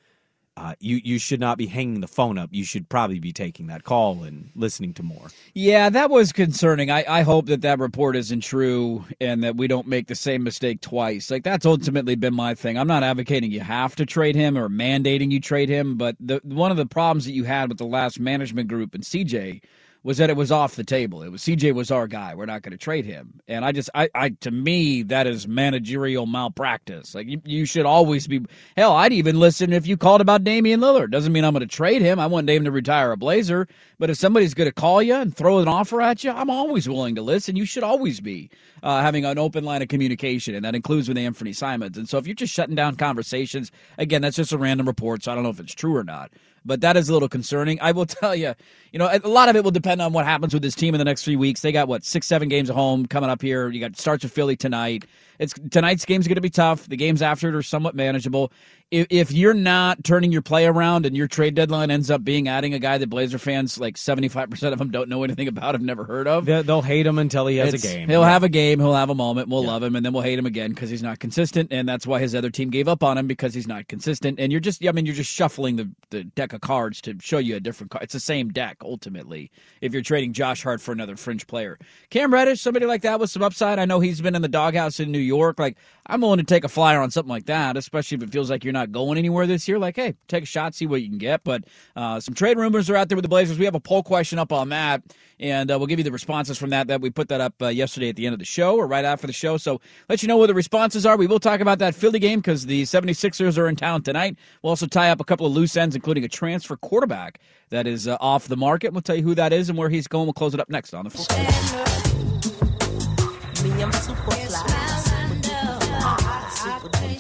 uh, you you should not be hanging the phone up. You should probably be taking that call and listening to more. Yeah, that was concerning. I, I hope that that report isn't true and that we don't make the same mistake twice. Like that's ultimately been my thing. I'm not advocating you have to trade him or mandating you trade him, but the one of the problems that you had with the last management group and CJ was that it was off the table. It was CJ was our guy. We're not going to trade him. And I just, I, I, to me, that is managerial malpractice. Like you, you should always be. Hell, I'd even listen if you called about Damian Lillard. Doesn't mean I'm going to trade him. I want Dame to retire a Blazer. But if somebody's going to call you and throw an offer at you, I'm always willing to listen. You should always be uh, having an open line of communication, and that includes with Anthony Simons. And so if you're just shutting down conversations, again, that's just a random report, so I don't know if it's true or not but that is a little concerning. I will <laughs> tell you, you know, a lot of it will depend on what happens with this team in the next three weeks. They got what six, seven games at home coming up here. You got starts with Philly tonight. It's tonight's game's going to be tough. The games after it are somewhat manageable. If, if you're not turning your play around and your trade deadline ends up being adding a guy that Blazer fans like 75 percent of them don't know anything about, have never heard of, They- They'll hate him until he has a game. He'll Yeah. have a game. He'll have a moment. We'll love him, and then we'll hate him again because he's not consistent, and that's why his other team gave up on him because he's not consistent. And you're just, I mean, you're just shuffling the, the deck of cards to show you a different card. It's the same deck ultimately. If you're trading Josh Hart for another fringe player, Cam Reddish, somebody like that with some upside. I know he's been in the doghouse in New York. Like I'm willing to take a flyer on something like that, especially if it feels like you're not going anywhere this year. Like, hey, take a shot, see what you can get. But uh, some trade rumors are out there with the Blazers. We have a poll question up on that, and uh, we'll give you the responses from that. That we put that up uh, yesterday at the end of the show or right after the show. So let you know what the responses are. We will talk about that Philly game because the 76ers are in town tonight. We'll also tie up a couple of loose ends, including a transfer quarterback that is uh, off the market. We'll tell you who that is and where he's going. We'll close it up next on the floor.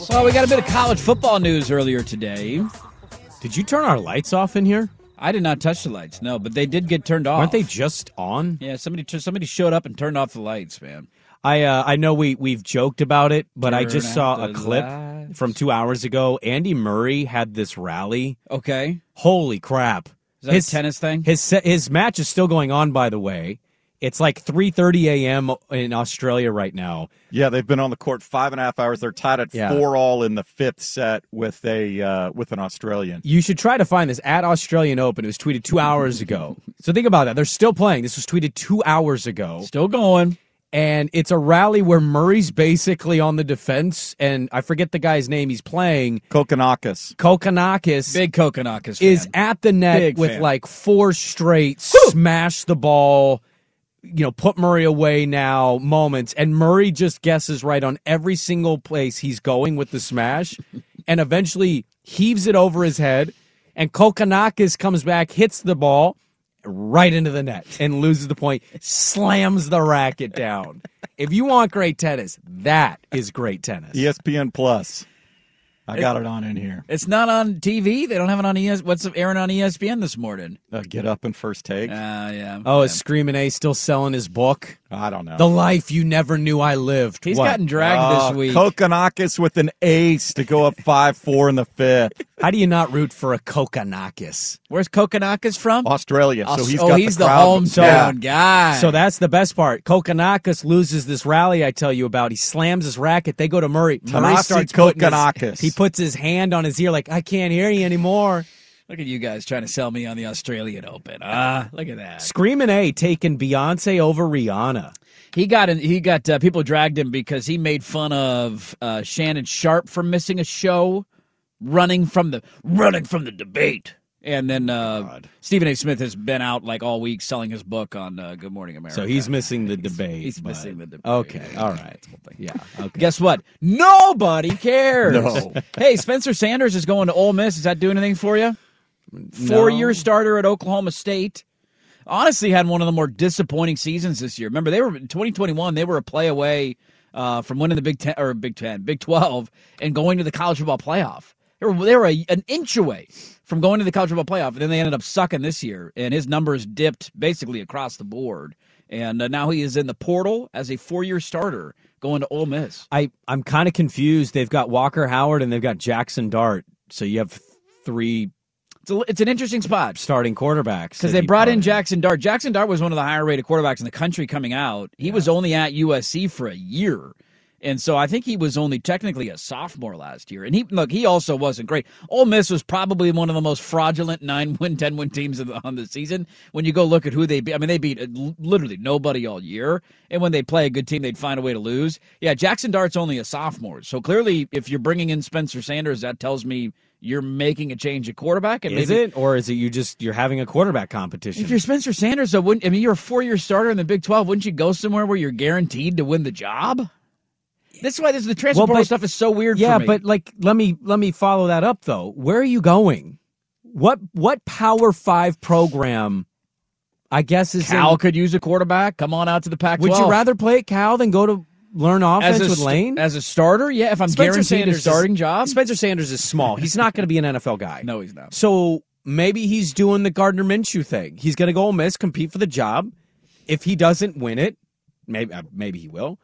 Well, we got a bit of college football news earlier today. Did you turn our lights off in here? I did not touch the lights, no, but they did get turned off. Weren't they just on? Yeah, somebody somebody showed up and turned off the lights, man. I uh, I know we we've joked about it, but I just saw a clip lights. from two hours ago. Andy Murray had this rally. Okay, Holy crap! is that a tennis thing? His his match is still going on. By the way, it's like 3:30 a.m. in Australia right now. Yeah, they've been on the court five and a half hours. They're tied at Yeah. four all in the fifth set with a uh, with an Australian. You should try to find this at Australian Open. It was tweeted two hours ago. so think about that. They're still playing. This was tweeted two hours ago. Still going. and it's a rally where Murray's basically on the defense, and I forget the guy's name he's playing. Kokkinakis. Kokkinakis Big Kokkinakis fan. is at the net Big with fan. like four straight smash the ball, you know, put Murray away now moments, and Murray just guesses right on every single place he's going with the smash, <laughs> and eventually heaves it over his head, and Kokkinakis comes back, hits the ball right into the net and loses the point, slams the racket down. If you want great tennis, that is great tennis. ESPN Plus. I got it on in here. It's not on TV. They don't have it on ES. What's airing on ESPN this morning? Uh, get up and first take. Ah, yeah. Oh, yeah. is Screaming A still selling his book? I don't know. The life you never knew I lived. He's What? gotten dragged Uh, this week. Kokkinakis with an ace to go up five four in the fifth. How do you not root for a Kokkinakis? Where's Kokkinakis from? Australia. So he's oh, got he's the, the, hometown Yeah. guy. So that's the best part. Kokkinakis loses this rally I tell you about. He slams his racket. They go to Murray. Murray Thanasi starts putting his- Kokkinakis. He puts his hand on his ear like, I can't hear you anymore. look at you guys trying to sell me on the Australian Open. Ah, look at that. Screaming A taking Beyonce over Rihanna. He got in, he got uh, people dragged him because he made fun of uh, Shannon Sharpe for missing a show, running from the running from the debate. And then uh, Stephen A. Smith has been out like all week selling his book on uh, Good Morning America. So he's missing the debate. he's but- missing the debate. Okay, all right. Yeah, okay. Guess what? Nobody cares. No. <laughs> hey, Spencer Sanders is going to Ole Miss. Does that do anything for you? Four-year starter at Oklahoma State. Honestly, had one of the more disappointing seasons this year. Remember, they were in 2021. They were a play away uh, from winning the Big Ten or Big Ten, Big Twelve, and going to the college football playoff. They were they were a, an inch away from going to the college football playoff, and then they ended up sucking this year. And his numbers dipped basically across the board. And uh, now he is in the portal as a four-year starter going to Ole Miss. I, I'm kind of confused. They've got Walker Howard and they've got Jackson Dart. So you have three It's, a, it's an interesting spot starting quarterbacks because they brought in in. Jackson Dart. Jackson Dart was one of the higher rated quarterbacks in the country coming out. He was only at USC for a year. And so I think he was only technically a sophomore last year. And he look, he also wasn't great. Ole Miss was probably one of the most fraudulent nine <laughs> win, ten win teams of the, on the season. When you go look at who they beat, I mean, they beat uh, literally nobody all year. And when they play a good team, they'd find a way to lose. Yeah, Jackson Dart's only a sophomore. So clearly, if you're bringing in Spencer Sanders, that tells me you're making a change at quarterback. And Is maybe, it, or is it you just you're having a quarterback competition? If you're Spencer Sanders, though, wouldn't I mean you're a four year starter in the Big Twelve? Wouldn't you go somewhere where you're guaranteed to win the job? That's why this the transfer Well, portal but- stuff is so weird. yeah, for me. but like let me let me follow that up though. Where are you going? What what Power Five program? I guess is Cal in, could use a quarterback. Come on out to the Pac. Would you rather play at Cal than go to learn offense as a, with Lane? as a starter? Yeah, if I'm Spencer guaranteed Sanders a is- starting job. Spencer Sanders is small. He's not going to be an NFL guy. No, he's not. So maybe he's doing the Gardner Minshew thing. He's going to go Ole Miss, compete for the job. If he doesn't win it, maybe uh, maybe he will.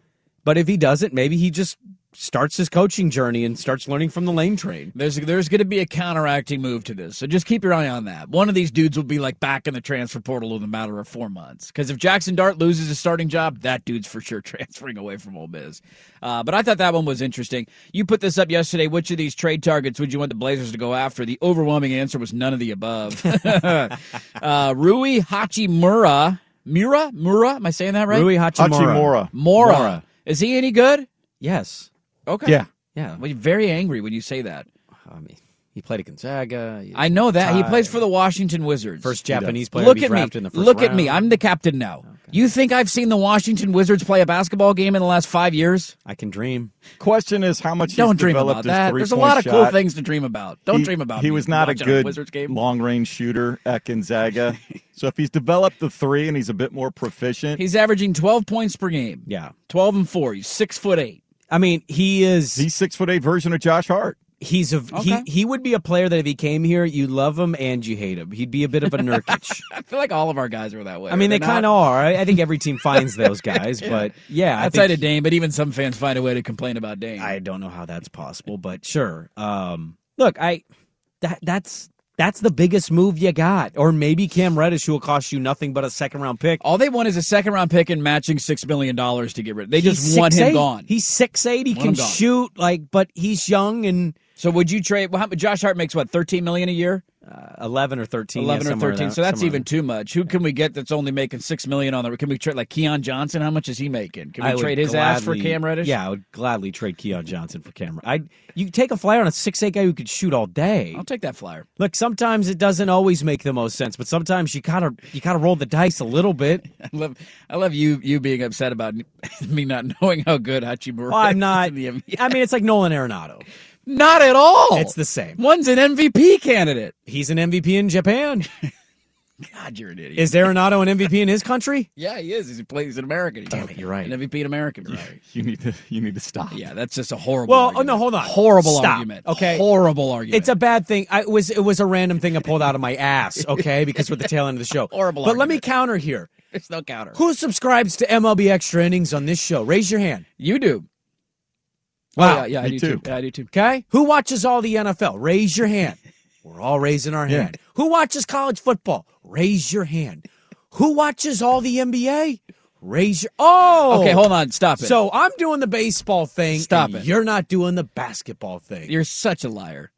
But if he doesn't, maybe he just starts his coaching journey and starts learning from the Lane train. There's there's going to be a counteracting move to this, so just keep your eye on that. One of these dudes will be like back in the transfer portal in a matter of four months. Because if Jackson Dart loses his starting job, that dude's for sure <laughs> transferring away from Ole Miss. Uh, but I thought that one was interesting. You put this up yesterday. Which of these trade targets would you want the Blazers to go after? The overwhelming answer was none of the above. <laughs> uh, Rui Hachimura, Mura, Mura. Am I saying that right? Rui Hachimura. Hachimura. Mora. Mora. Is he any good? Yes. Okay. Yeah. Yeah. Well, you're very angry when you say that. Oh, I mean, he played at Gonzaga. I know that he plays for the Washington Wizards. First Japanese player Look to be at me. drafted in the first Look at me. I'm the captain now. You think I've seen the Washington Wizards play a basketball game in the last five years? I can dream. Question is how much Don't he's dream developed about his that. There's a three-point lot of cool shot. things to dream about. Don't He- dream about. He me was not a watching good Wizards game. long range shooter at Gonzaga. <laughs> so if he's developed the three and he's a bit more proficient, He's averaging 12 points per game. Yeah. 12 and four. He's six foot eight. I mean, he is. he's six foot eight version of Josh Hart. He's a Okay. he. He would be a player that if he came here, you love him and you hate him. He'd be a bit of a <laughs> Nurkic. I feel like all of our guys are that way. I mean, they kind of are. I think every team finds <laughs> those guys, but yeah, Outside of Dame, but even some fans find a way to complain about Dame. I don't know how that's possible, but sure. Um, look, I that that's that's the biggest move you got, or maybe Cam Reddish, who will cost you nothing but a second round pick. all they want is a second round pick and matching six million dollars to get rid. Of. They just want him 6'8". gone. He's six eight. He Want can shoot like, but he's young and So would you trade? Well, how, Josh Hart makes what thirteen million a year, uh, eleven or thirteen. yeah, eleven or thirteen. So that's even too much. Who can we get that's only making six million on the? Can we trade like Keon Johnson? How much is he making? Can we I trade his ass for gladly- Cam Reddish? Yeah, I would gladly trade Keon Johnson for Cam. I you take a flyer on a six eight guy who could shoot all day. I'll take that flyer. Look, sometimes it doesn't always make the most sense, but sometimes you gotta you gotta roll the dice a little bit. <laughs> I love, I love you, you being upset about <laughs> me not knowing how good Hachimura. Well, I'm not. in the NBA. I mean, it's like Nolan Arenado. <laughs> not at all. It's the same. one's an MVP candidate. He's an MVP in Japan. <laughs> God, you're an idiot. Is Arenado an MVP in his country? <laughs> yeah, he is. He plays an American. He's Damn it, you're right. An MVP in American. Right. <laughs> You need to you need to stop. Yeah, that's just a horrible. Well, oh, argument. no, hold on. Horrible Stop, argument. okay? horrible argument. It's a bad thing. I it was it was a random thing I pulled out of my ass. Okay, because we're the tail end of the show. Horrible But let me counter here. There's no counter. Who subscribes to MLB Extra Innings on this show? Raise your hand. You do. Wow. Oh, yeah, yeah, I do too. too. Yeah, I do too. Okay. Who watches all the NFL? Raise your hand. We're all raising our Yeah. hand. Who watches college football? Raise your hand. Who watches all the NBA? Raise your Oh. Okay, hold on. Stop it. So I'm doing the baseball thing. Stop it. You're not doing the basketball thing. you're such a liar.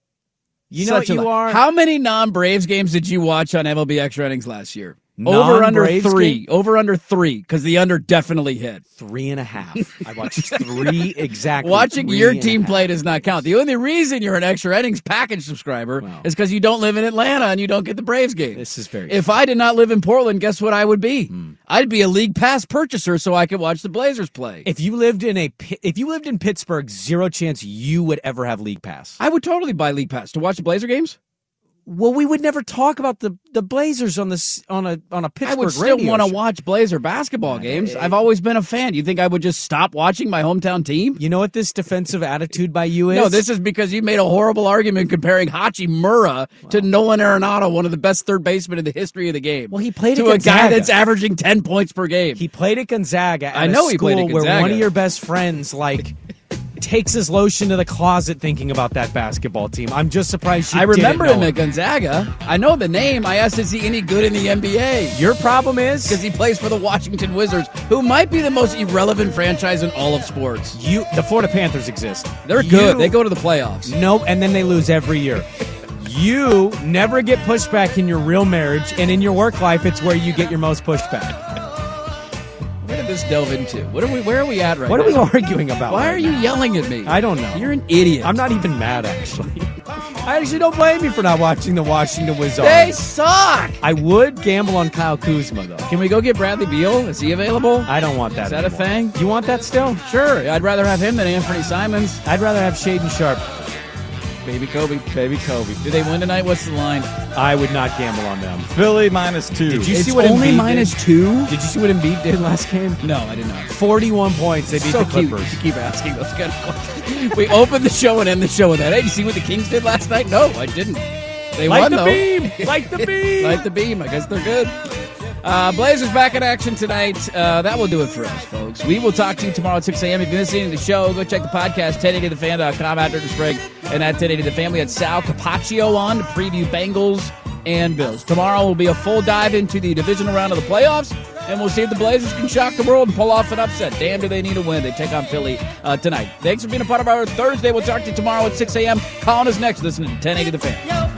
you know Such what you liar. are? How many non-Braves games did you watch on MLB Extra Innings last year? Over under three. game? Over under three because the under definitely hit. Three and a half. I watched <laughs> three exactly. Watching three your team play does not count. The only reason you're an extra innings package subscriber Wow. is because you don't live in Atlanta and you don't get the Braves game. This is very. If I did not live in Portland, guess what I would be? Hmm. I'd be a league pass purchaser so I could watch the Blazers play. if you lived in a if you lived in Pittsburgh, zero chance you would ever have league pass. I would totally buy league pass to watch the Blazer games. Well, we would never talk about the, the Blazers on this on a on a Pittsburgh I would still want to watch Blazer basketball games. I've always been a fan. You think I would just stop watching my hometown team? You know what this defensive attitude by you is? No, this is because you made a horrible argument comparing Hachimura to Nolan Arenado, one of the best third basemen in the history of the game. Well, he played to a guy that's averaging ten points per game. he played at Gonzaga. At I know a he played at school Where one of your best friends like takes his lotion to the closet thinking about that basketball team. I'm just surprised you I remember him at Gonzaga. I know the name. I asked, is he any good in the NBA? Your problem is Because he plays for the Washington Wizards, who might be the most irrelevant franchise in all of sports. you. The Florida Panthers exist. They're good. You- They go to the playoffs. Nope, and then they lose every year. You never get pushback in your real marriage, and in your work life, it's where you get your most pushback. Did delve into? What are we? Where are we at right What are we arguing about? Why right are you now? yelling at me? I don't know. You're an idiot. I'm not even mad, actually. <laughs> I actually don't blame you for not watching the Washington Wizards. They suck. I would gamble on Kyle Kuzma, though. Can we go get Bradley Beal? Is he available? I don't want that. Is that a anymore. thing? You want that still? Sure. I'd rather have him than Anthony Simons. I'd rather have Shaedon Sharpe. Baby Kobe. Baby Kobe. Do they win tonight? What's the line? I would not gamble on them. Philly minus two. Did you It's see what only Embiid minus did? two? Did you see what Embiid did last game? No, I did not. 41 points. They beat so the Clippers. cute. You keep asking those kind of questions. We opened the show and end the show with that. Hey, did you see what the Kings did last night? No, I didn't. They Like won the though. beam! <laughs> Like the beam! Like the beam. I guess they're good. Uh, Blazers back in action tonight. Uh, that will do it for us, folks. We will talk to you tomorrow at 6 a.m. If you're listening to the show, go check the podcast, 1080thefan.com after the spring. And at 1080 The we had Sal Capaccio on to preview Bengals and Bills. Tomorrow will be a full dive into the divisional round of the playoffs, and we'll see if the Blazers can shock the world and pull off an upset. Damn, do they need a win. They take on Philly uh, tonight. Thanks for being a part of our Thursday. We'll talk to you tomorrow at 6 a.m. Calling us next. Listen to 1080 The Fan.